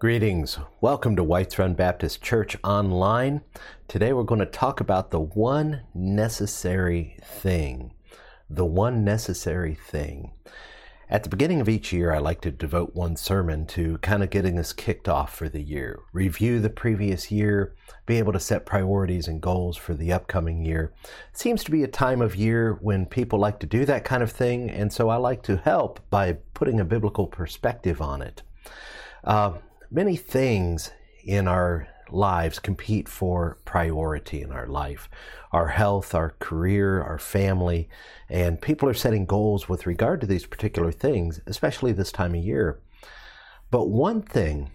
Greetings. Welcome to Whites Run Baptist Church Online. Today we're going to talk about the one necessary thing. The one necessary thing. At the beginning of each year, I like to devote one sermon to kind of getting us kicked off for the year, review the previous year, be able to set priorities and goals for the upcoming year. It seems to be a time of year when people like to do that kind of thing, and so I like to help by putting a biblical perspective on it. Uh, many things in our lives compete for priority in our life our health, our career, our family, and people are setting goals with regard to these particular things, especially this time of year. But one thing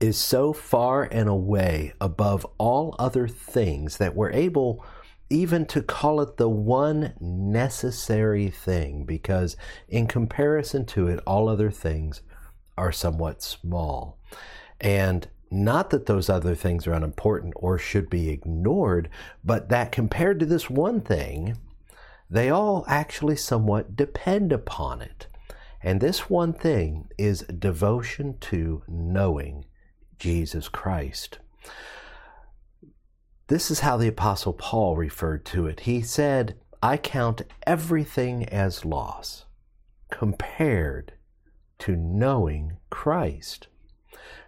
is so far and away above all other things that we're able even to call it the one necessary thing because in comparison to it all other things are somewhat small. And not that those other things are unimportant or should be ignored, but that compared to this one thing, they all actually somewhat depend upon it. And this one thing is devotion to knowing Jesus Christ. This is how the Apostle Paul referred to it. He said, I count everything as loss compared to knowing Christ.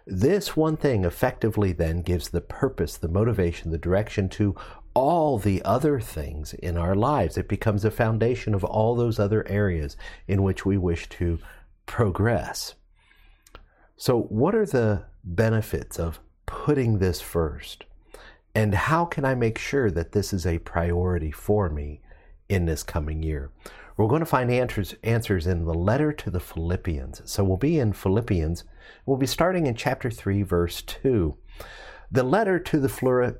This one thing effectively then gives the purpose, the motivation, the direction to all the other things in our lives. It becomes a foundation of all those other areas in which we wish to progress. So, what are the benefits of putting this first? And how can I make sure that this is a priority for me in this coming year? We're going to find answers, answers in the letter to the Philippians. So we'll be in Philippians. We'll be starting in chapter 3, verse 2. The letter to the,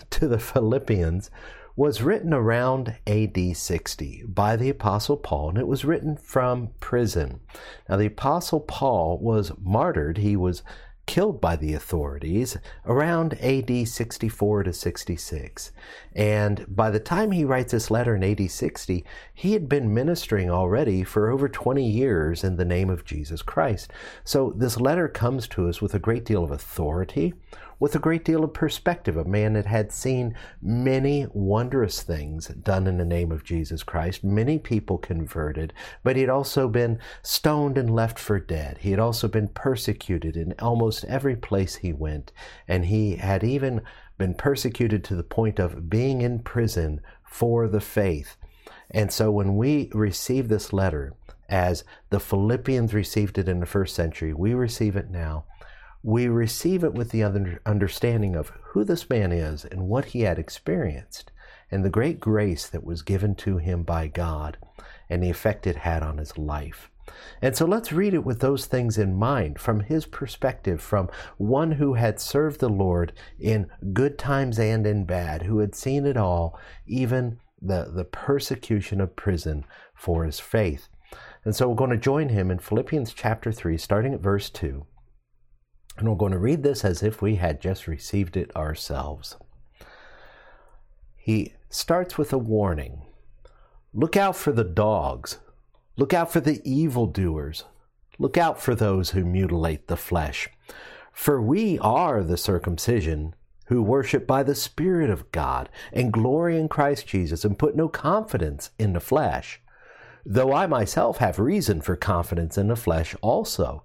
to the Philippians was written around AD 60 by the Apostle Paul, and it was written from prison. Now, the Apostle Paul was martyred. He was killed by the authorities around AD 64 to 66. And by the time he writes this letter in AD 60, he had been ministering already for over 20 years in the name of Jesus Christ. So this letter comes to us with a great deal of authority, with a great deal of perspective. A man that had seen many wondrous things done in the name of Jesus Christ, many people converted, but he had also been stoned and left for dead. He had also been persecuted in almost every place he went, and he had even been persecuted to the point of being in prison for the faith. And so when we receive this letter, as the Philippians received it in the first century, we receive it now we receive it with the understanding of who this man is and what he had experienced, and the great grace that was given to him by God, and the effect it had on his life. And so let's read it with those things in mind from his perspective, from one who had served the Lord in good times and in bad, who had seen it all, even the, the persecution of prison for his faith. And so we're going to join him in Philippians chapter 3, starting at verse 2. And we're going to read this as if we had just received it ourselves. He starts with a warning Look out for the dogs. Look out for the evildoers. Look out for those who mutilate the flesh. For we are the circumcision who worship by the Spirit of God and glory in Christ Jesus and put no confidence in the flesh. Though I myself have reason for confidence in the flesh also.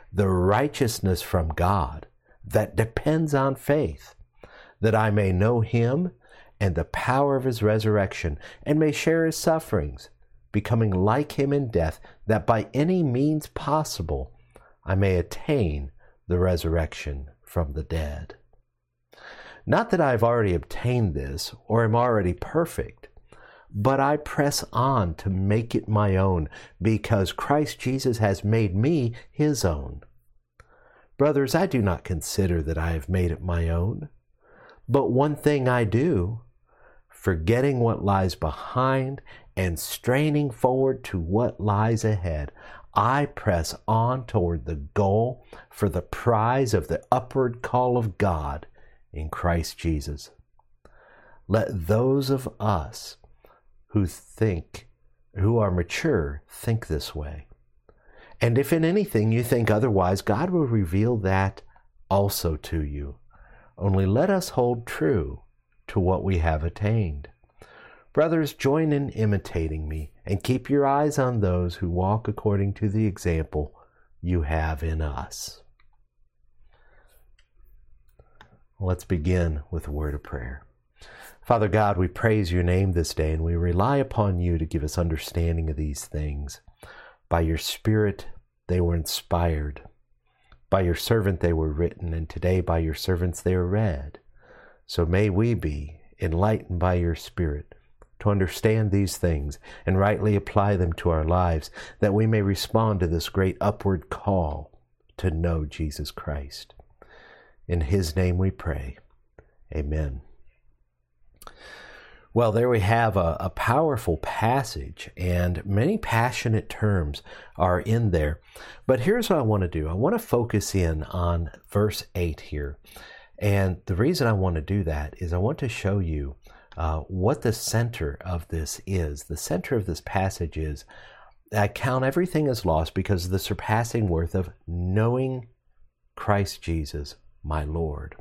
the righteousness from God that depends on faith, that I may know him and the power of his resurrection, and may share his sufferings, becoming like him in death, that by any means possible I may attain the resurrection from the dead. Not that I have already obtained this or am already perfect, but I press on to make it my own because Christ Jesus has made me his own. Brothers, I do not consider that I have made it my own, but one thing I do, forgetting what lies behind and straining forward to what lies ahead, I press on toward the goal for the prize of the upward call of God in Christ Jesus. Let those of us who think, who are mature, think this way. And if in anything you think otherwise, God will reveal that also to you. Only let us hold true to what we have attained. Brothers, join in imitating me and keep your eyes on those who walk according to the example you have in us. Let's begin with a word of prayer. Father God, we praise your name this day and we rely upon you to give us understanding of these things. By your Spirit, they were inspired. By your servant, they were written, and today by your servants, they are read. So may we be enlightened by your Spirit to understand these things and rightly apply them to our lives, that we may respond to this great upward call to know Jesus Christ. In his name we pray. Amen. Well, there we have a, a, powerful passage, and many passionate terms are in there. But here's what I want to do I want to focus in on verse 8 here. And the reason I want to do that is I want to show you uh, what the center of this is. The center of this passage is I count everything as lost because of the surpassing worth of knowing Christ Jesus my Lord.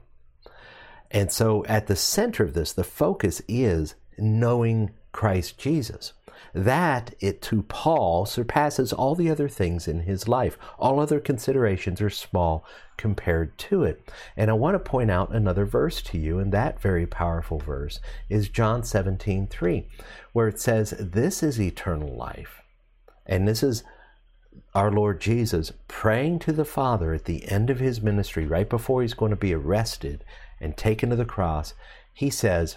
And so at the center of this, the focus is knowing Christ Jesus. That, it to Paul, surpasses all the other things in his life. All other considerations are small compared to it. And I want to point out another verse to you, and that very powerful verse is John 17 3, where it says, This is eternal life. And this is our Lord Jesus praying to the Father at the end of his ministry, right before he's going to be arrested and taken to the cross, he says,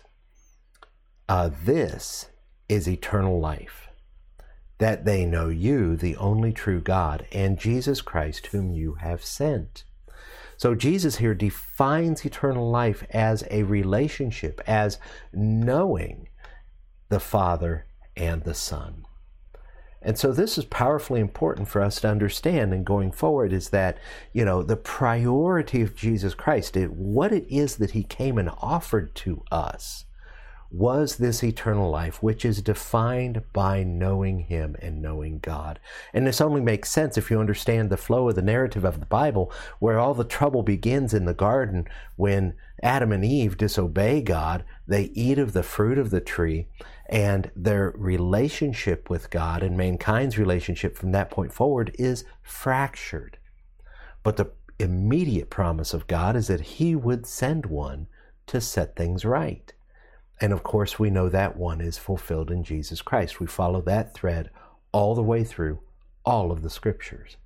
uh, This is eternal life, that they know you, the only true God, and Jesus Christ, whom you have sent. So Jesus here defines eternal life as a relationship, as knowing the Father and the Son. And so this is powerfully important for us to understand and going forward is that, you know, the priority of Jesus Christ, it, what it is that he came and offered to us was this eternal life, which is defined by knowing Him and knowing God. And this only makes sense if you understand the flow of the narrative of the Bible, where all the trouble begins in the garden when Adam and Eve disobey God, they eat of the fruit of the tree, and their relationship with God and mankind's relationship from that point forward is fractured. But the immediate promise of God is that He would send one to set things right. And of course, we know that one is fulfilled in Jesus Christ. We follow that thread all the way through all of the scriptures,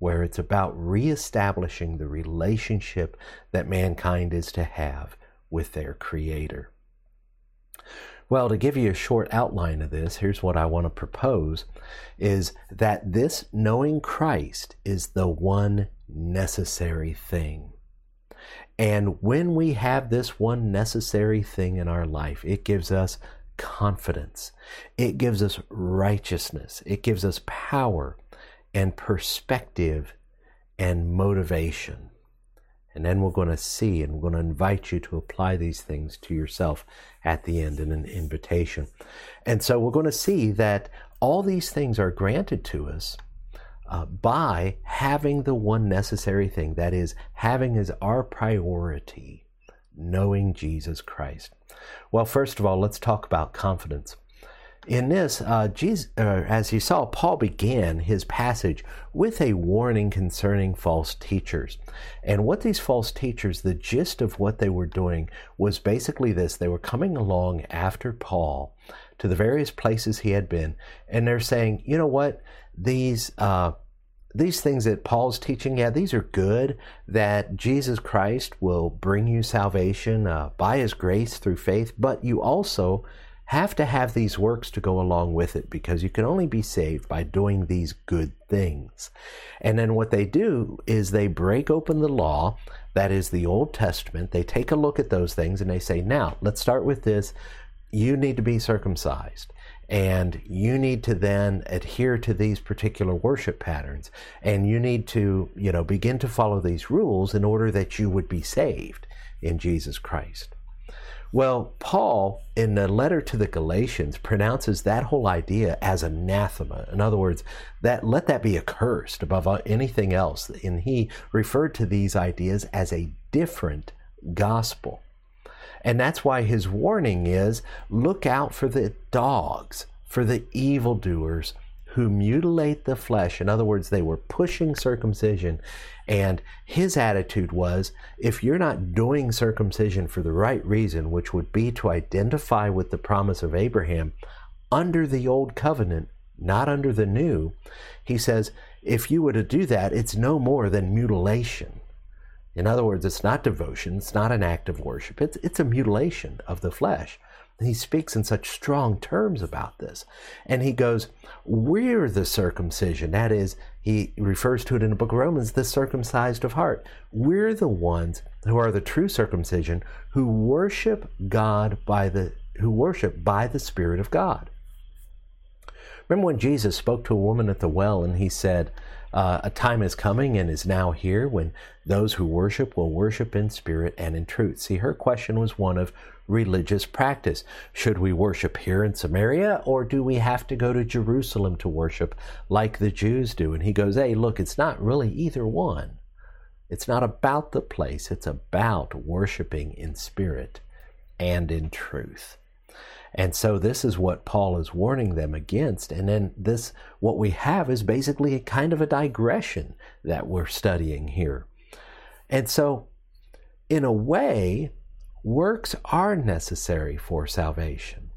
where it's about reestablishing the relationship that mankind is to have with their Creator. Well, to give you a short outline of this, here's what I want to propose is that this knowing Christ is the one necessary thing. And when we have this one necessary thing in our life, it gives us confidence, it gives us righteousness, it gives us power and perspective and motivation. And then we're going to see and we're going to invite you to apply these things to yourself at the end in an invitation. And so we're going to see that all these things are granted to us uh, by having the one necessary thing that is, having as our priority knowing Jesus Christ. Well, first of all, let's talk about confidence. In this, uh, Jesus, uh, as you saw, Paul began his passage with a warning concerning false teachers. And what these false teachers, the gist of what they were doing was basically this they were coming along after Paul to the various places he had been, and they're saying, you know what, these. Uh, these things that Paul's teaching, yeah, these are good. That Jesus Christ will bring you salvation uh, by His grace through faith, but you also have to have these works to go along with it because you can only be saved by doing these good things. And then what they do is they break open the law, that is the Old Testament. They take a look at those things and they say, now let's start with this. You need to be circumcised. And you need to then adhere to these particular worship patterns. And you need to, you know, begin to follow these rules in order that you would be saved in Jesus Christ. Well, Paul, in the letter to the Galatians, pronounces that whole idea as anathema. In other words, that let that be accursed above anything else. And he referred to these ideas as a different gospel. And that's why his warning is look out for the dogs, for the evildoers who mutilate the flesh. In other words, they were pushing circumcision. And his attitude was if you're not doing circumcision for the right reason, which would be to identify with the promise of Abraham under the old covenant, not under the new, he says, if you were to do that, it's no more than mutilation. In other words, it's not devotion, it's not an act of worship, it's, it's a mutilation of the flesh. He speaks in such strong terms about this. And he goes, We're the circumcision. That is, he refers to it in the book of Romans, the circumcised of heart. We're the ones who are the true circumcision who worship God by the who worship by the Spirit of God. Remember when Jesus spoke to a woman at the well and he said, uh, A time is coming and is now here when those who worship will worship in spirit and in truth. See, her question was one of religious practice. Should we worship here in Samaria or do we have to go to Jerusalem to worship like the Jews do? And he goes, Hey, look, it's not really either one. It's not about the place, it's about worshiping in spirit and in truth. And so this is what Paul is warning them against. And then this, what we have is basically a kind of a digression that we're studying here. And so, in a way, works are necessary for salvation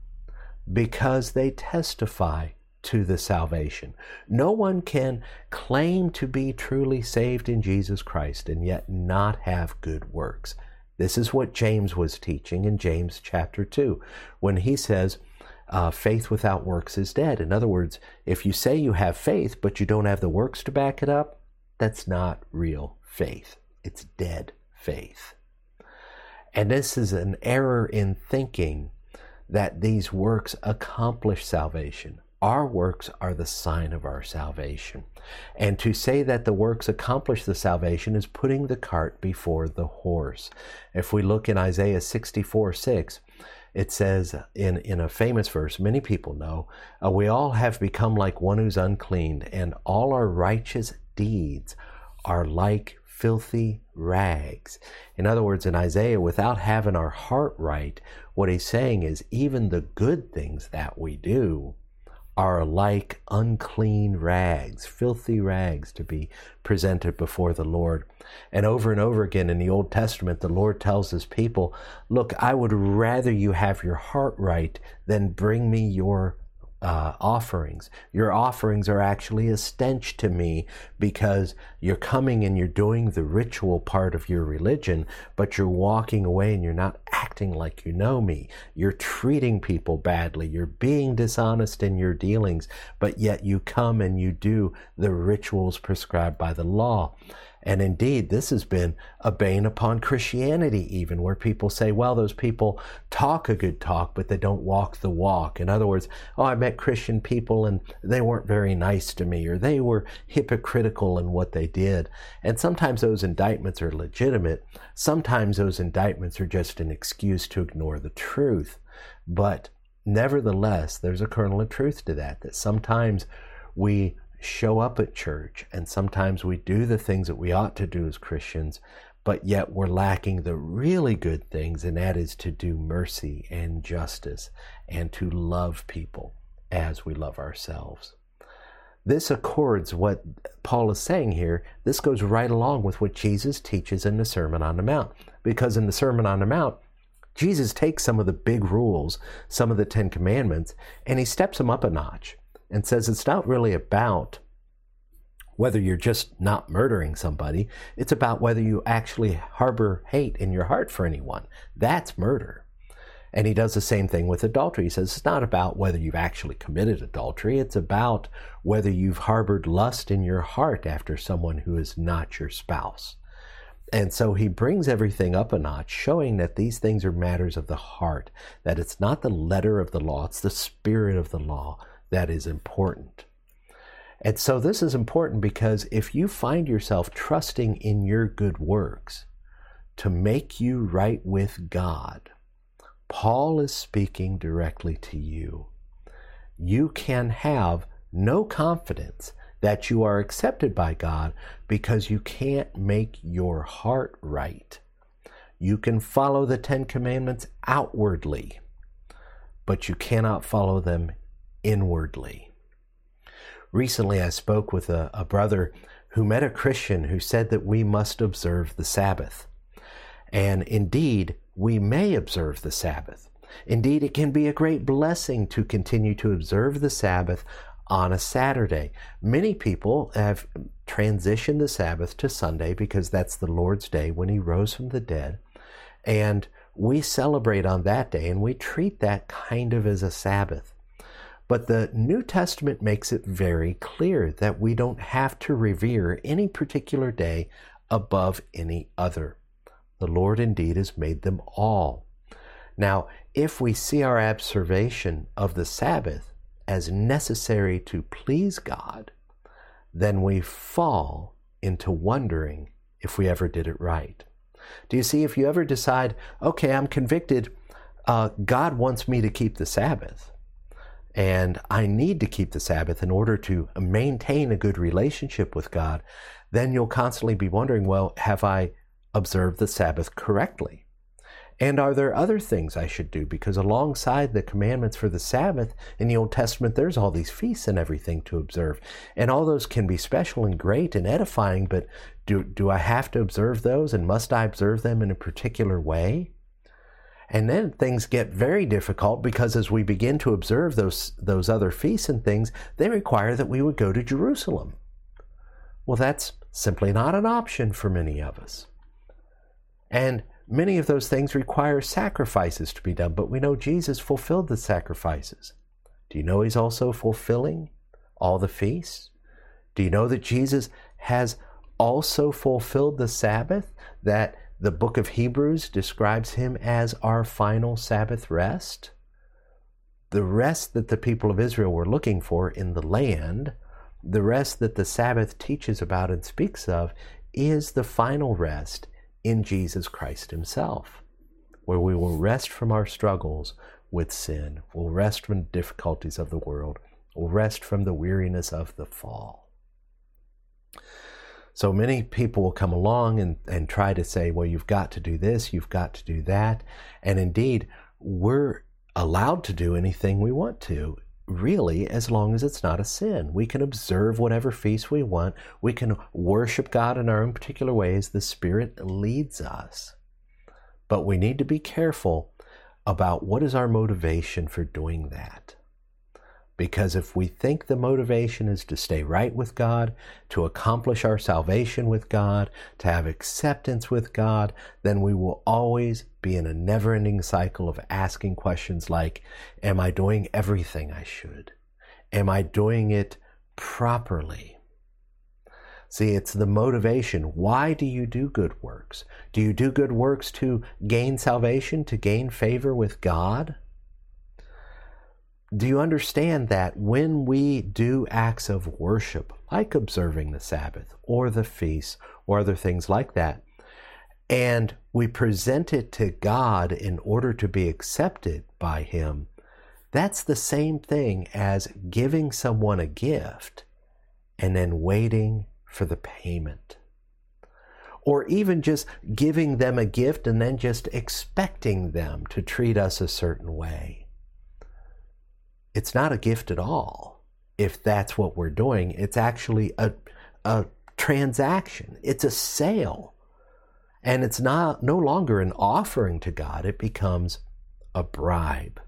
because they testify to the salvation. No one can claim to be truly saved in Jesus Christ and yet not have good works. This is what James was teaching in James chapter 2 when he says, uh, faith without works is dead. In other words, if you say you have faith but you don't have the works to back it up, that's not real faith. It's dead faith. And this is an error in thinking that these works accomplish salvation. Our works are the sign of our salvation. And to say that the works accomplish the salvation is putting the cart before the horse. If we look in Isaiah 64 6, it says in, in a famous verse, many people know, uh, we all have become like one who's unclean, and all our righteous deeds are like filthy rags. In other words, in Isaiah, without having our heart right, what he's saying is even the good things that we do are like unclean rags, filthy rags to be presented before the Lord. And over and over again in the Old Testament, the Lord tells his people, Look, I would rather you have your heart right than bring me your uh, offerings. Your offerings are actually a stench to me because you're coming and you're doing the ritual part of your religion, but you're walking away and you're not acting like you know me. You're treating people badly. You're being dishonest in your dealings, but yet you come and you do the rituals prescribed by the law. And indeed, this has been a bane upon Christianity, even where people say, well, those people talk a good talk, but they don't walk the walk. In other words, oh, I met Christian people and they weren't very nice to me, or they were hypocritical in what they did. And sometimes those indictments are legitimate. Sometimes those indictments are just an excuse to ignore the truth. But nevertheless, there's a kernel of truth to that, that sometimes we show up at church and sometimes we do the things that we ought to do as Christians, but yet we're lacking the really good things, and that is to do mercy and justice and to love people as we love ourselves. This accords what Paul is saying here. This goes right along with what Jesus teaches in the Sermon on the Mount. Because in the Sermon on the Mount, Jesus takes some of the big rules, some of the Ten Commandments, and he steps them up a notch and says it's not really about whether you're just not murdering somebody, it's about whether you actually harbor hate in your heart for anyone. That's murder. And he does the same thing with adultery. He says it's not about whether you've actually committed adultery, it's about whether you've harbored lust in your heart after someone who is not your spouse. And so he brings everything up a notch, showing that these things are matters of the heart, that it's not the letter of the law, it's the spirit of the law that is important. And so this is important because if you find yourself trusting in your good works to make you right with God, Paul is speaking directly to you. You can have no confidence that you are accepted by God because you can't make your heart right. You can follow the Ten Commandments outwardly, but you cannot follow them inwardly. Recently, I spoke with a, a brother who met a Christian who said that we must observe the Sabbath. And indeed, we may observe the Sabbath. Indeed, it can be a great blessing to continue to observe the Sabbath on a Saturday. Many people have transitioned the Sabbath to Sunday because that's the Lord's day when He rose from the dead. And we celebrate on that day and we treat that kind of as a Sabbath. But the New Testament makes it very clear that we don't have to revere any particular day above any other. The Lord indeed has made them all. Now, if we see our observation of the Sabbath as necessary to please God, then we fall into wondering if we ever did it right. Do you see, if you ever decide, okay, I'm convicted, uh, God wants me to keep the Sabbath, and I need to keep the Sabbath in order to maintain a good relationship with God, then you'll constantly be wondering, well, have I observed the Sabbath correctly? And are there other things I should do? Because alongside the commandments for the Sabbath in the Old Testament, there's all these feasts and everything to observe. And all those can be special and great and edifying, but do, do I have to observe those and must I observe them in a particular way? And then things get very difficult because as we begin to observe those, those other feasts and things, they require that we would go to Jerusalem. Well, that's simply not an option for many of us. And Many of those things require sacrifices to be done, but we know Jesus fulfilled the sacrifices. Do you know he's also fulfilling all the feasts? Do you know that Jesus has also fulfilled the Sabbath? That the book of Hebrews describes him as our final Sabbath rest? The rest that the people of Israel were looking for in the land, the rest that the Sabbath teaches about and speaks of, is the final rest in Jesus Christ Himself, where we will rest from our struggles with sin, we'll rest from the difficulties of the world, we'll rest from the weariness of the fall. So many people will come along and, and try to say, well, you've got to do this, you've got to do that. And indeed, we're allowed to do anything we want to really as long as it's not a sin. We can observe whatever feast we want. We can worship God in our own particular ways. The Spirit leads us. But we need to be careful about what is our motivation for doing that. Because if we think the motivation is to stay right with God, to accomplish our salvation with God, to have acceptance with God, then we will always be in a never ending cycle of asking questions like Am I doing everything I should? Am I doing it properly? See, it's the motivation. Why do you do good works? Do you do good works to gain salvation, to gain favor with God? Do you understand that when we do acts of worship, like observing the Sabbath or the feast or other things like that, and we present it to God in order to be accepted by Him, that's the same thing as giving someone a gift and then waiting for the payment. Or even just giving them a gift and then just expecting them to treat us a certain way it's not a gift at all if that's what we're doing. It's actually a, a transaction, it's a sale. And it's not no longer an offering to God, it becomes a bribe.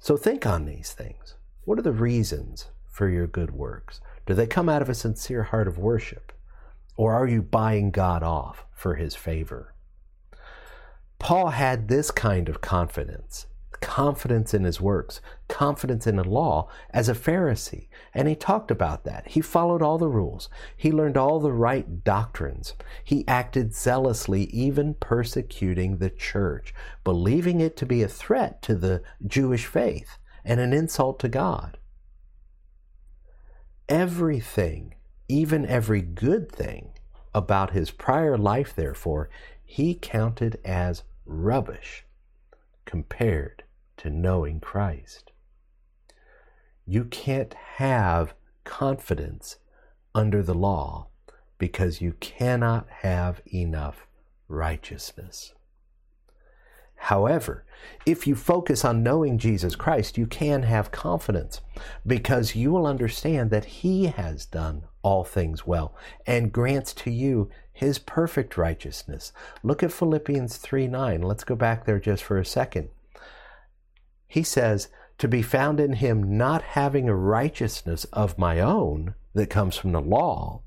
So think on these things. What are the reasons for your good works? Do they come out of a sincere heart of worship? Or are you buying God off for his favor? Paul had this kind of confidence confidence in his works, confidence in the law as a Pharisee. And he talked about that. He followed all the rules. He learned all the right doctrines. He acted zealously, even persecuting the church, believing it to be a threat to the Jewish faith and an insult to God. Everything, even every good thing about his prior life, therefore, he counted as rubbish compared to knowing Christ. You can't have confidence under the law because you cannot have enough righteousness. However, if you focus on knowing Jesus Christ, you can have confidence because you will understand that He has done all things well and grants to you His perfect righteousness. Look at Philippians 3 9. Let's go back there just for a second. He says, To be found in him, not having a righteousness of my own that comes from the law,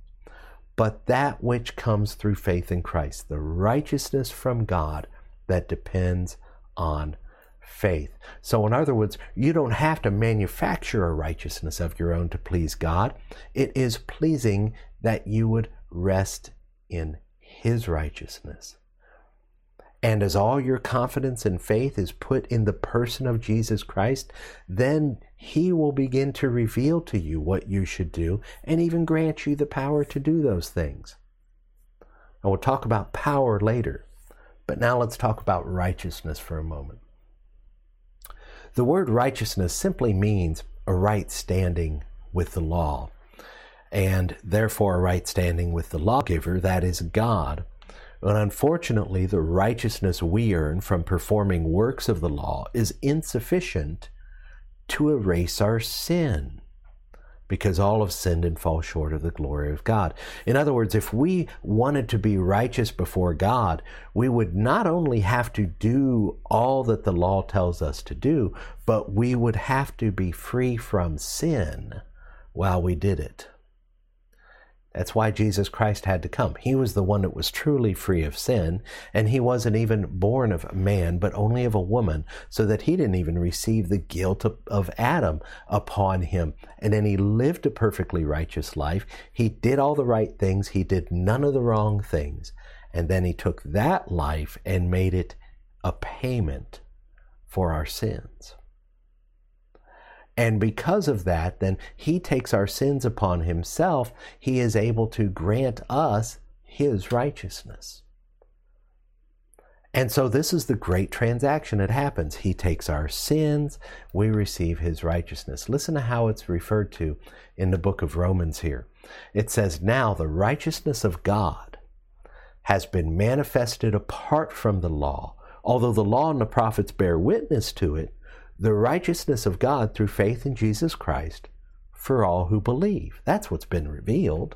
but that which comes through faith in Christ, the righteousness from God that depends on faith. So, in other words, you don't have to manufacture a righteousness of your own to please God. It is pleasing that you would rest in His righteousness. And as all your confidence and faith is put in the person of Jesus Christ, then He will begin to reveal to you what you should do and even grant you the power to do those things. And we'll talk about power later, but now let's talk about righteousness for a moment. The word righteousness simply means a right standing with the law, and therefore a right standing with the lawgiver, that is God but unfortunately, the righteousness we earn from performing works of the law is insufficient to erase our sin because all have sinned and fall short of the glory of God. In other words, if we wanted to be righteous before God, we would not only have to do all that the law tells us to do, but we would have to be free from sin while we did it. That's why Jesus Christ had to come. He was the one that was truly free of sin, and he wasn't even born of man, but only of a woman, so that he didn't even receive the guilt of, of, Adam upon him. And then he lived a perfectly righteous life. He did all the right things, he did none of the wrong things. And then he took that life and made it a payment for our sins. And because of that, then he takes our sins upon himself. He is able to grant us his righteousness. And so this is the great transaction that happens. He takes our sins, we receive his righteousness. Listen to how it's referred to in the book of Romans here. It says, Now the righteousness of God has been manifested apart from the law, although the law and the prophets bear witness to it the righteousness of God through faith in Jesus Christ for all who believe. That's what's been revealed.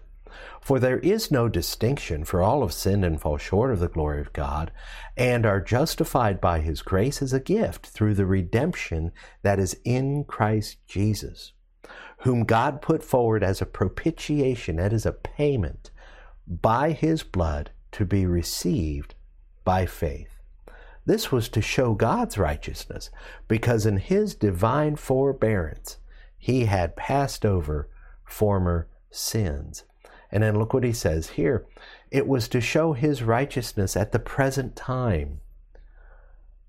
For there is no distinction, for all have sinned and fall short of the glory of God, and are justified by his grace as a gift through the redemption that is in Christ Jesus, whom God put forward as a propitiation, that is a payment, by his blood to be received by faith. This was to show God's righteousness, because in his divine forbearance, he had passed over former sins. And then look what he says here it was to show his righteousness at the present time,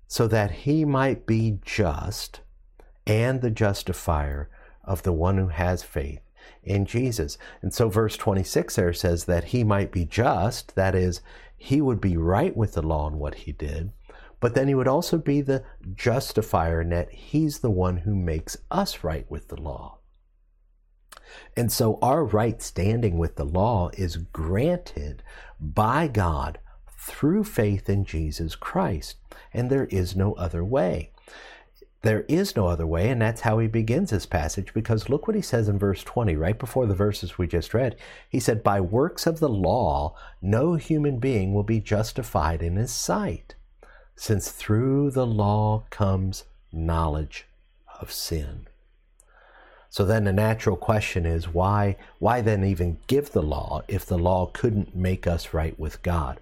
so that he might be just and the justifier of the one who has faith in Jesus. And so, verse 26 there says that he might be just, that is, he would be right with the law in what he did, but then he would also be the justifier in that he's the one who makes us right with the law. And so our right standing with the law is granted by God through faith in Jesus Christ. And there is no other way. there is no other way, and that's how he begins this passage because look what he says in verse 20, right before the verses we just read. He said, By works of the law, no human being will be justified in his sight, since through the law comes knowledge of sin. So then the natural question is why why then even give the law if the law couldn't make us right with God?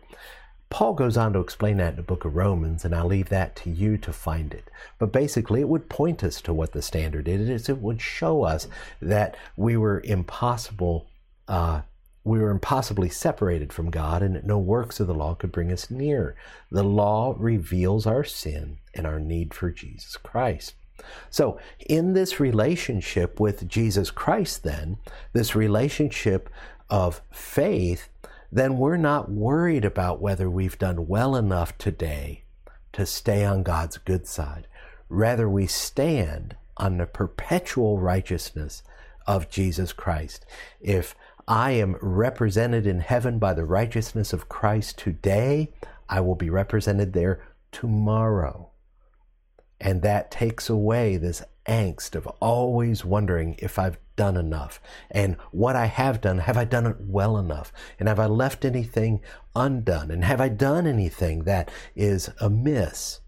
Paul goes on to explain that in the book of Romans, and I'll leave that to you to find it. But basically, it would point us to what the standard is. It would show us that we were impossible, uh, we were impossibly separated from God, and that no works of the law could bring us near. The law reveals our sin and our need for Jesus Christ. So, in this relationship with Jesus Christ, then, this relationship of faith, then we're not worried about whether we've done well enough today to stay on God's good side. Rather, we stand on the perpetual righteousness of Jesus Christ. If I am represented in heaven by the righteousness of Christ today, I will be represented there tomorrow. And that takes away this angst of always wondering if I've done enough? And what I have done, have I done it well enough? And have I left anything undone? And have I done anything that is amiss?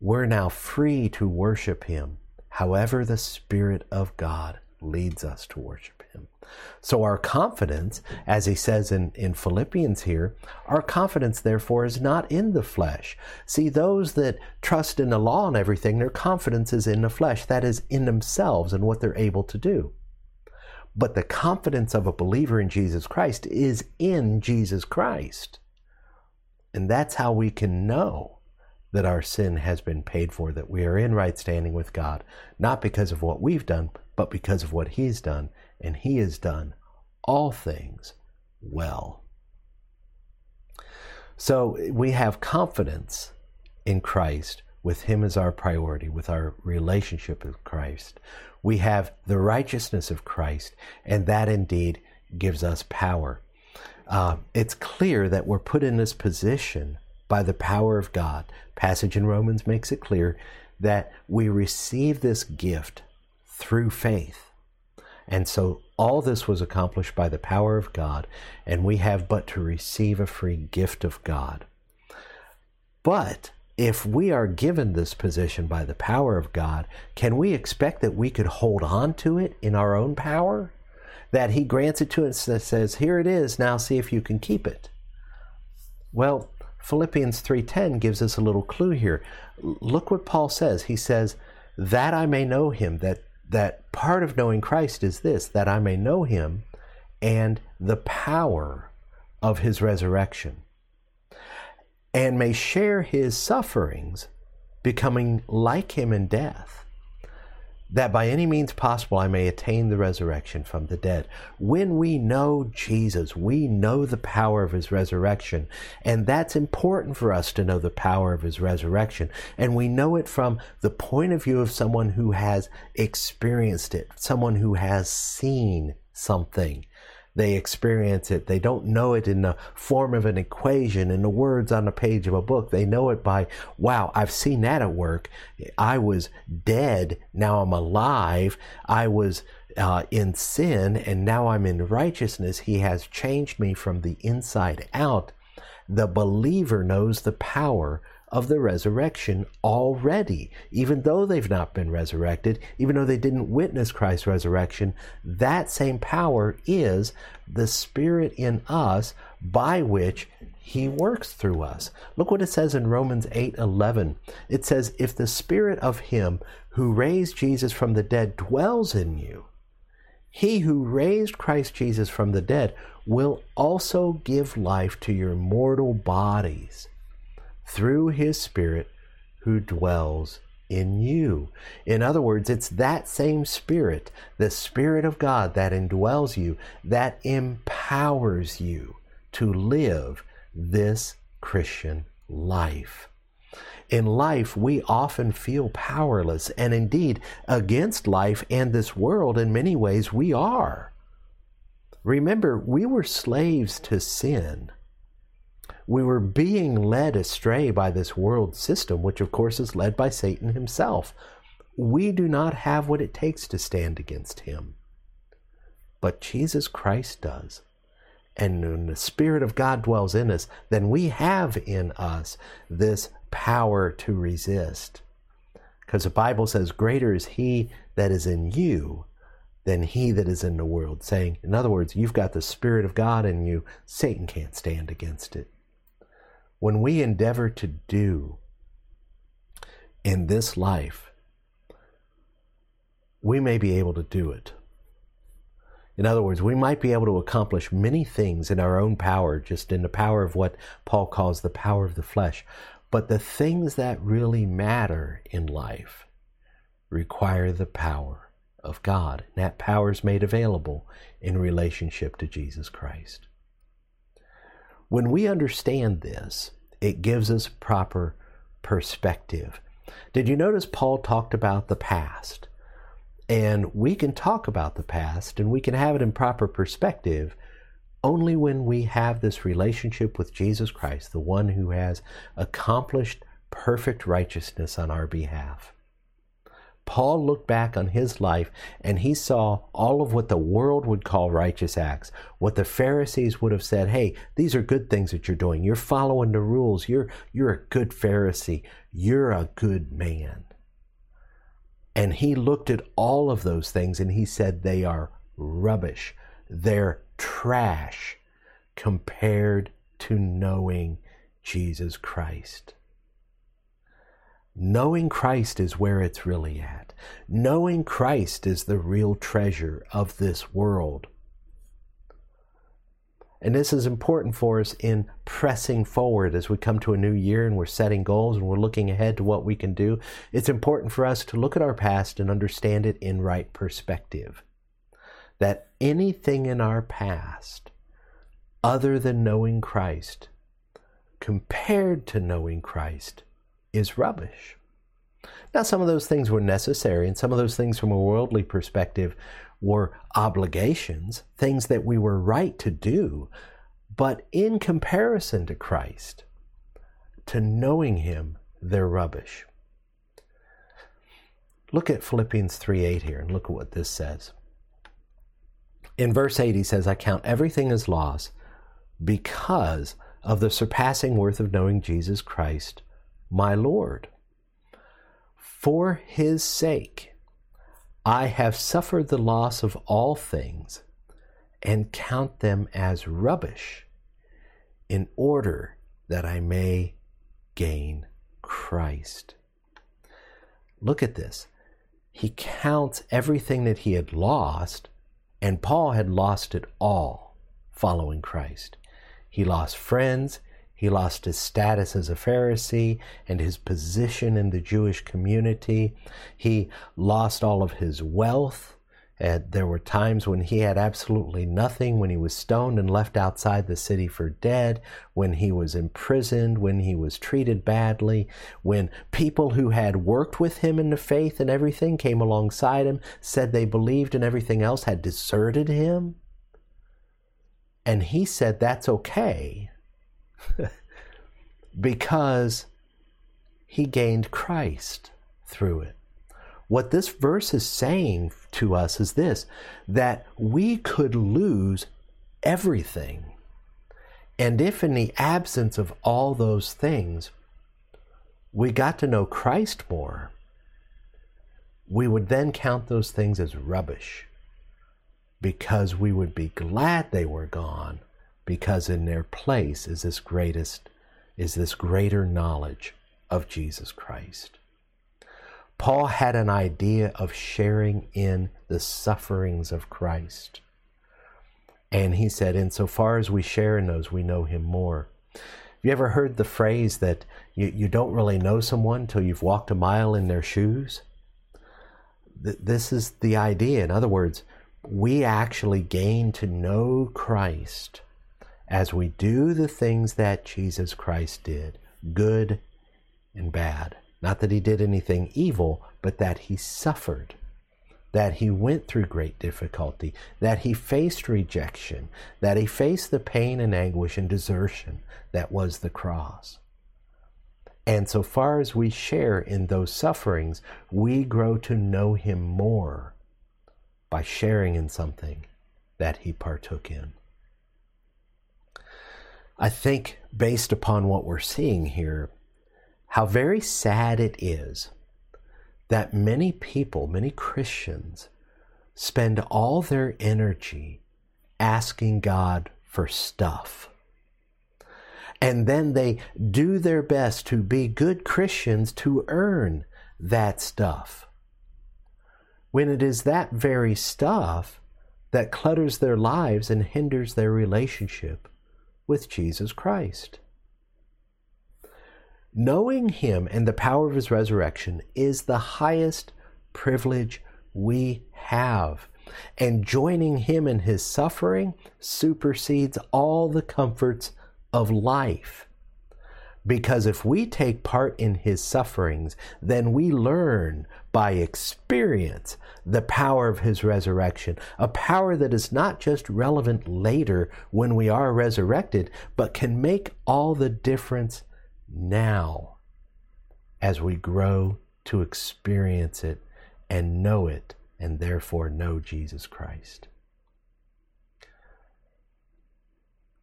We're now free to worship Him however the Spirit of God leads us to worship. So, our confidence, as he says in, in Philippians here, our confidence, therefore, is not in the flesh. See, those that trust in the law and everything, their confidence is in the flesh, that is, in themselves and what they're able to do. But the confidence of a believer in Jesus Christ is in Jesus Christ. And that's how we can know that our sin has been paid for, that we are in right standing with God, not because of what we've done, but because of what He's done and he has done all things well. So we have confidence in Christ with him as our priority, with our relationship with Christ. We have the righteousness of Christ, and that indeed gives us power. Uh, it's clear that we're put in this position by the power of God. Passage in Romans makes it clear that we receive this gift through faith. And so all this was accomplished by the power of God, and we have but to receive a free gift of God. But if we are given this position by the power of God, can we expect that we could hold on to it in our own power? That He grants it to us and says, Here it is, now see if you can keep it. Well, Philippians 3:10 gives us a little clue here. Look what Paul says. He says, "That I may know him, that that part of knowing Christ is this that I may know him and the power of his resurrection, and may share his sufferings, becoming like him in death that by any means possible I may attain the resurrection from the dead. When we know Jesus, we know the power of his resurrection. And that's important for us to know the power of his resurrection. And we know it from the point of view of someone who has experienced it, someone who has seen something they experience it. They don't know it in the form of an equation, in the words on the page of a book. They know it by, wow, I've seen that at work. I was dead, now I'm alive. I was uh, in sin, and now I'm in righteousness. He has changed me from the inside out. The believer knows the power of the resurrection already. Even though they've not been resurrected, even though they didn't witness Christ's resurrection, that same power is the Spirit in us by which he works through us. Look what it says in Romans 8:11. It says if the spirit of him who raised Jesus from the dead dwells in you, he who raised Christ Jesus from the dead will also give life to your mortal bodies through his Spirit who dwells in you. In other words, it's that same Spirit, the Spirit of God that indwells you, that empowers you to live this Christian life. In life, we often feel powerless, and indeed, against life and this world, in many ways, we are. Remember, we were slaves to sin. We were being led astray by this world system, which of course is led by Satan himself. We do not have what it takes to stand against him. But Jesus Christ does. And when the Spirit of God dwells in us, then we have in us this power to resist. Because the Bible says, Greater is He that is in you than he that is in the world. Saying, in other words, you've got the Spirit of God in you, Satan can't stand against it. When we endeavor to do in this life, we may be able to do it. In other words, we might be able to accomplish many things in our own power, just in the power of what Paul calls the power of the flesh. But the things that really matter in life require the power of God. And that power is made available in relationship to Jesus Christ. When we understand this, it gives us proper perspective. Did you notice Paul talked about the past? And we can talk about the past and we can have it in proper perspective only when we have this relationship with Jesus Christ, the one who has accomplished perfect righteousness on our behalf. Paul looked back on his life and he saw all of what the world would call righteous acts, what the Pharisees would have said, hey, these are good things that you're doing. You're following the rules. You're, you're a good Pharisee. You're a good man. And he looked at all of those things and he said they are rubbish. They're trash compared to knowing Jesus Christ. Knowing Christ is where it's really at. Knowing Christ is the real treasure of this world. And this is important for us in pressing forward as we come to a new year and we're setting goals and we're looking ahead to what we can do. It's important for us to look at our past and understand it in right perspective that anything in our past other than knowing Christ, compared to knowing Christ, is rubbish. Now, some of those things were necessary, and some of those things from a worldly perspective were obligations, things that we were right to do. But in comparison to Christ, to knowing Him, they're rubbish. Look at Philippians 3 8 here and look at what this says. In verse 8, he says, I count everything as loss because of the surpassing worth of knowing Jesus Christ, my Lord. For his sake, I have suffered the loss of all things and count them as rubbish in order that I may gain Christ. Look at this. He counts everything that he had lost and Paul had lost it all following Christ. He lost friends, he lost his status as a Pharisee and his position in the Jewish community. He lost all of his wealth. Uh, there were times when he had absolutely nothing, when he was stoned and left outside the city for dead, when he was imprisoned, when he was treated badly, when people who had worked with him in the faith and everything came alongside him, said they believed and everything else, had deserted him. And he said that's okay because he gained Christ through it. What this verse is saying to us is this that we could lose everything. And if in the absence of all those things, we got to know Christ more, we would then count those things as rubbish because we would be glad they were gone because in their place is this greatest is this greater knowledge of Jesus Christ. Paul had an idea of sharing in the sufferings of Christ. And he said, insofar as we share in those, we know him more. Have you ever heard the phrase that you, you don't really know someone till you've walked a mile in their shoes? This is the idea. In other words, we actually gain to know Christ as we do the things that Jesus Christ did, good and bad. Not that he did anything evil, but that he suffered that he went through great difficulty, that he faced rejection, that he faced the pain and anguish and desertion that was the cross. And so far as we share in those sufferings, we grow to know him more by sharing in something that he partook in. I think, based upon what we're seeing here, how very sad it is that many people, many Christians, spend all their energy asking God for stuff. And then they do their best to be good Christians to earn that stuff. When it is that very stuff that clutters their lives and hinders their relationship with Jesus Christ. Knowing Him and the power of His resurrection is the highest privilege we have. And joining Him in His suffering supersedes all the comforts of life. Because if we take part in His sufferings, then we learn by experience the power of His resurrection, a power that is not just relevant later when we are resurrected, but can make all the difference now as we grow to experience it and know it and therefore know Jesus Christ.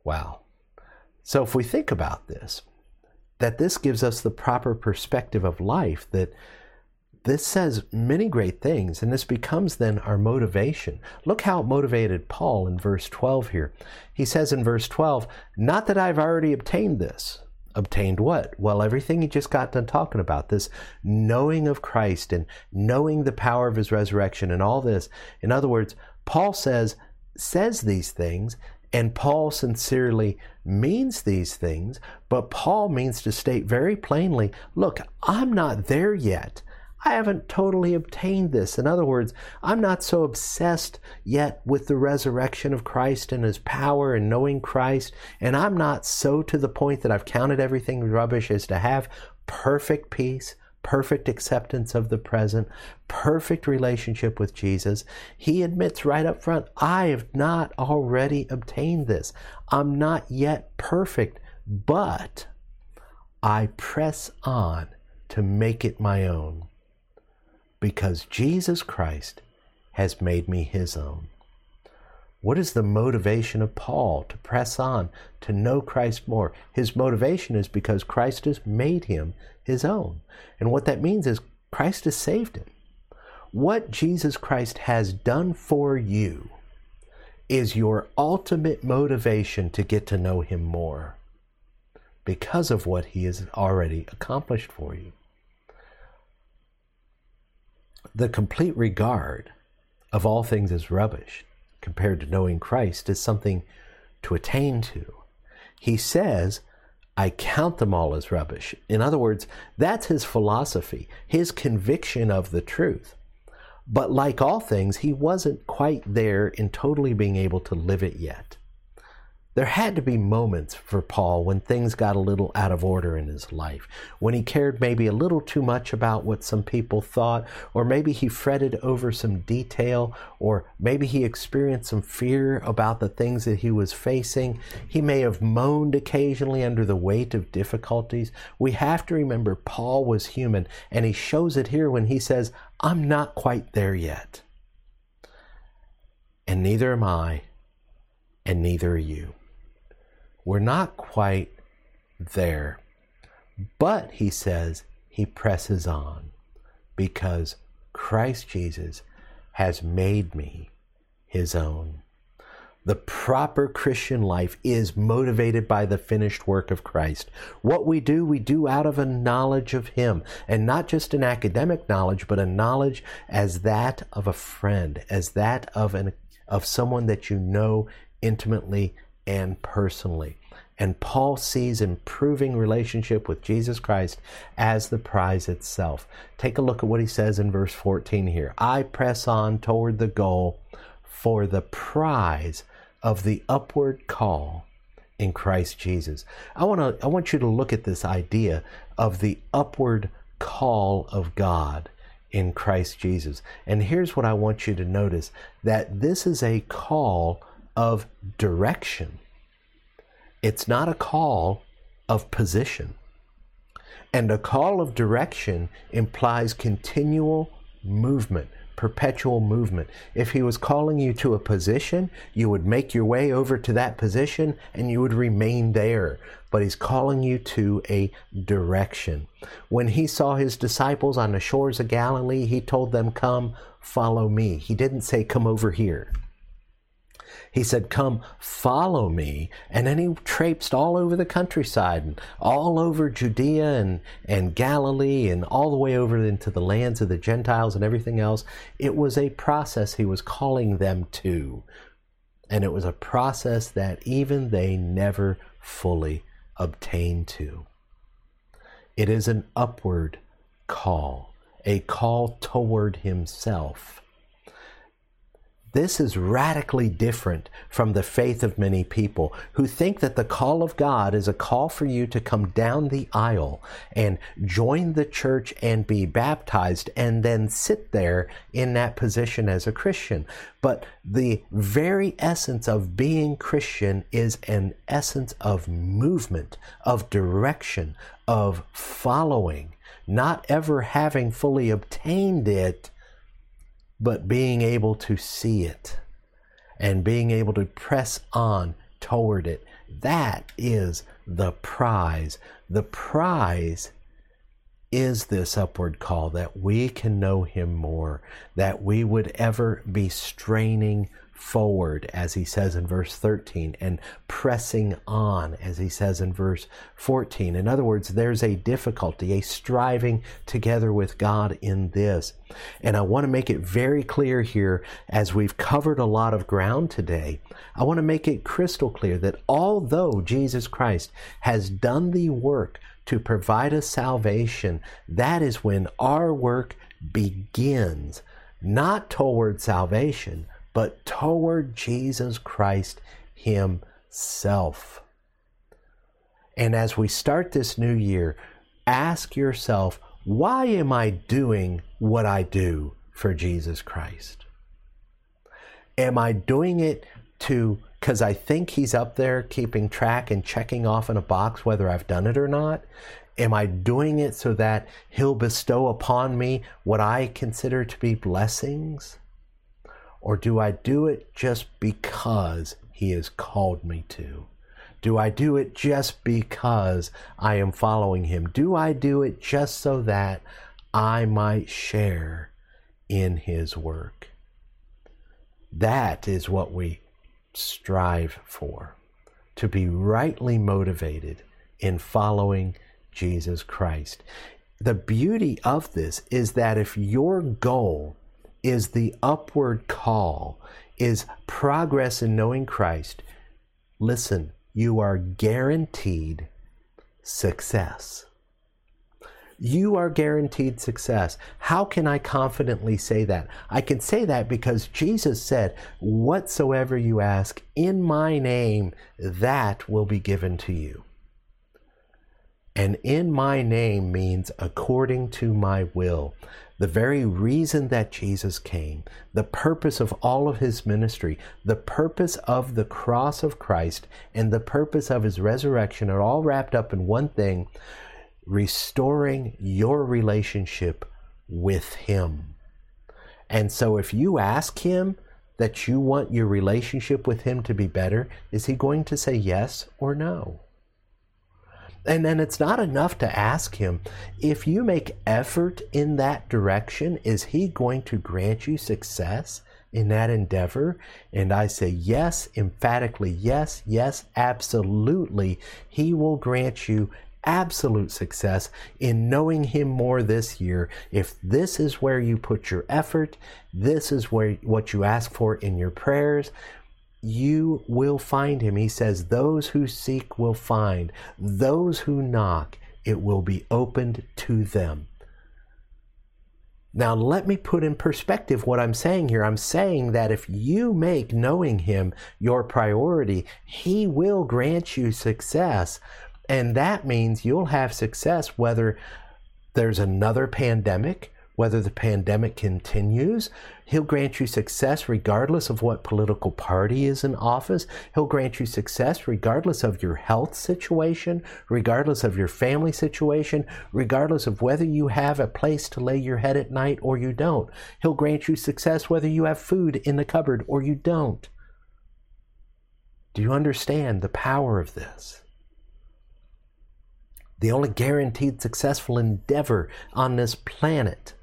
Wow. So if we think about this, that this gives us the proper perspective of life, that this says many great things, and this becomes then our motivation. Look how it motivated Paul in verse 12 here. He says in verse 12, Not that I've already obtained this, obtained what? Well, everything he just got done talking about this knowing of Christ and knowing the power of his resurrection and all this. In other words, Paul says, says these things, and Paul sincerely means these things, but Paul means to state very plainly look, I'm not there yet. I haven't totally obtained this. In other words, I'm not so obsessed yet with the resurrection of Christ and his power and knowing Christ, and I'm not so to the point that I've counted everything rubbish as to have perfect peace, perfect acceptance of the present, perfect relationship with Jesus. He admits right up front, I have not already obtained this. I'm not yet perfect, but I press on to make it my own because Jesus Christ has made me his own. What is the motivation of Paul to press on, to know Christ more? His motivation is because Christ has made him his own. And what that means is Christ has saved him. What Jesus Christ has done for you is your ultimate motivation to get to know him more because of what he has already accomplished for you the complete regard of all things as rubbish compared to knowing Christ is something to attain to. He says, I count them all as rubbish. In other words, that's his philosophy, his conviction of the truth. But like all things, he wasn't quite there in totally being able to live it yet there had to be moments for Paul when things got a little out of order in his life, when he cared maybe a little too much about what some people thought, or maybe he fretted over some detail, or maybe he experienced some fear about the things that he was facing. He may have moaned occasionally under the weight of difficulties. We have to remember Paul was human, and he shows it here when he says, I'm not quite there yet. And neither am I, and neither are you. We're not quite there. But, he says, he presses on because Christ Jesus has made me his own. The proper Christian life is motivated by the finished work of Christ. What we do, we do out of a knowledge of Him, and not just an academic knowledge, but a knowledge as that of a friend, as that of an of someone that you know intimately and personally. And Paul sees improving relationship with Jesus Christ as the prize itself. Take a look at what he says in verse 14 here. I press on toward the goal for the prize of the upward call in Christ Jesus. I want to I want you to look at this idea of the upward call of God in Christ Jesus. And here's what I want you to notice that this is a call of direction. It's not a call of position. And a call of direction implies continual movement, perpetual movement. If he was calling you to a position, you would make your way over to that position and you would remain there. But he's calling you to a direction. When he saw his disciples on the shores of Galilee, he told them, Come, follow me. He didn't say, Come over here. He said, Come, follow me. And then he traipsed all over the countryside and all over Judea and, and Galilee and all the way over into the lands of the Gentiles and everything else. It was a process he was calling them to. And it was a process that even they never fully obtained to. It is an upward call, a call toward himself this is radically different from the faith of many people who think that the call of God is a call for you to come down the aisle and join the church and be baptized and then sit there in that position as a Christian. But the very essence of being Christian is an essence of movement, of direction, of following, not ever having fully obtained it but being able to see it and being able to press on toward it. That is the prize. The prize is this upward call that we can know Him more, that we would ever be straining forward, as he says in verse 13, and pressing on, as he says in verse 14. In other words, there's a difficulty, a striving together with God in this. And I want to make it very clear here, as we've covered a lot of ground today, I want to make it crystal clear that although Jesus Christ has done the work to provide us salvation, that is when our work begins, not toward salvation, but toward Jesus Christ Himself. And as we start this new year, ask yourself, why am I doing what I do for Jesus Christ? Am I doing it to because I think he's up there keeping track and checking off in a box whether I've done it or not? Am I doing it so that he'll bestow upon me what I consider to be blessings? Or do I do it just because He has called me to? Do I do it just because I am following Him? Do I do it just so that I might share in His work? That is what we strive for to be rightly motivated in following Jesus Christ. The beauty of this is that if your goal is the upward call, is progress in knowing Christ, listen, you are guaranteed success. You are guaranteed success. How can I confidently say that? I can say that because Jesus said, Whatsoever you ask in my name, that will be given to you. And in my name means according to my will the very reason that Jesus came, the purpose of all of his ministry, the purpose of the cross of Christ, and the purpose of his resurrection are all wrapped up in one thing restoring your relationship with him. And so if you ask him that you want your relationship with him to be better, is he going to say yes or no? And then it's not enough to ask him, if you make effort in that direction, is he going to grant you success in that endeavor? And I say, yes, emphatically, yes, yes, absolutely. He will grant you absolute success in knowing him more this year if this is where you put your effort this is where what you ask for in your prayers you will find him. He says, Those who seek will find, those who knock, it will be opened to them. Now, let me put in perspective what I'm saying here. I'm saying that if you make knowing Him your priority, He will grant you success. And that means you'll have success whether there's another pandemic, whether the pandemic continues. He'll grant you success regardless of what political party is in office. He'll grant you success regardless of your health situation, regardless of your family situation, regardless of whether you have a place to lay your head at night or you don't. He'll grant you success whether you have food in the cupboard or you don't. Do you understand the power of this? The only guaranteed successful endeavor on this planet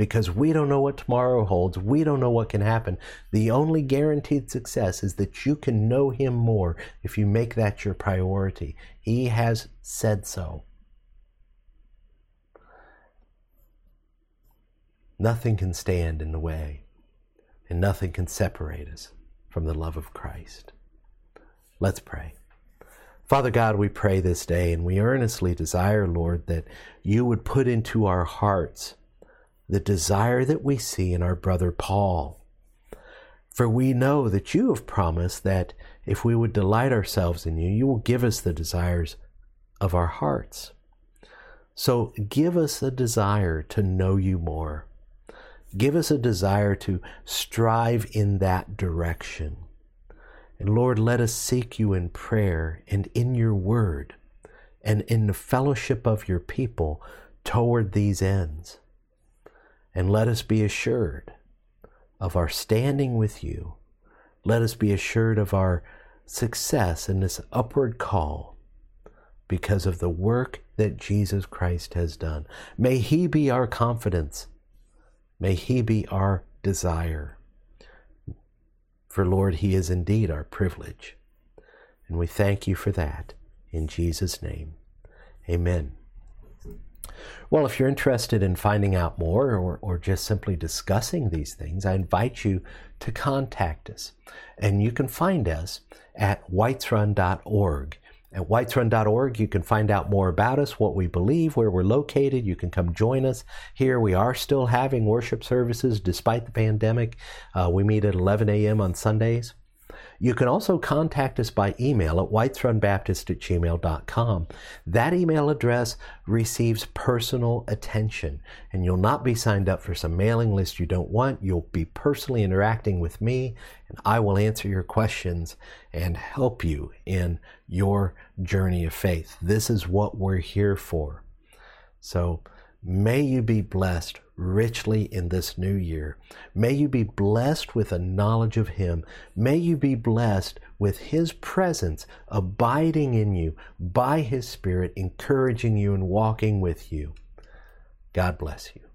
because we don't know what tomorrow holds. We don't know what can happen. The only guaranteed success is that you can know Him more if you make that your priority. He has said so. Nothing can stand in the way, and nothing can separate us from the love of Christ. Let's pray. Father God, we pray this day, and we earnestly desire, Lord, that you would put into our hearts the desire that we see in our brother Paul. For we know that you have promised that if we would delight ourselves in you, you will give us the desires of our hearts. So give us a desire to know you more. Give us a desire to strive in that direction. And Lord, let us seek you in prayer and in your word and in the fellowship of your people toward these ends. And let us be assured of our standing with you. Let us be assured of our success in this upward call because of the work that Jesus Christ has done. May He be our confidence. May He be our desire. For Lord, He is indeed our privilege. And we thank you for that. In Jesus' name, amen. Well, if you're interested in finding out more or, or just simply discussing these things, I invite you to contact us. And you can find us at whitesrun.org. At whitesrun.org, you can find out more about us, what we believe, where we're located. You can come join us here. We are still having worship services despite the pandemic. Uh, we meet at 11 a.m. on Sundays. You can also contact us by email at whitesrunbaptist at gmail.com. That email address receives personal attention, and you'll not be signed up for some mailing list you don't want. You'll be personally interacting with me, and I will answer your questions and help you in your journey of faith. This is what we're here for. So, May you be blessed richly in this new year. May you be blessed with a knowledge of Him. May you be blessed with His presence abiding in you by His Spirit, encouraging you and walking with you. God bless you.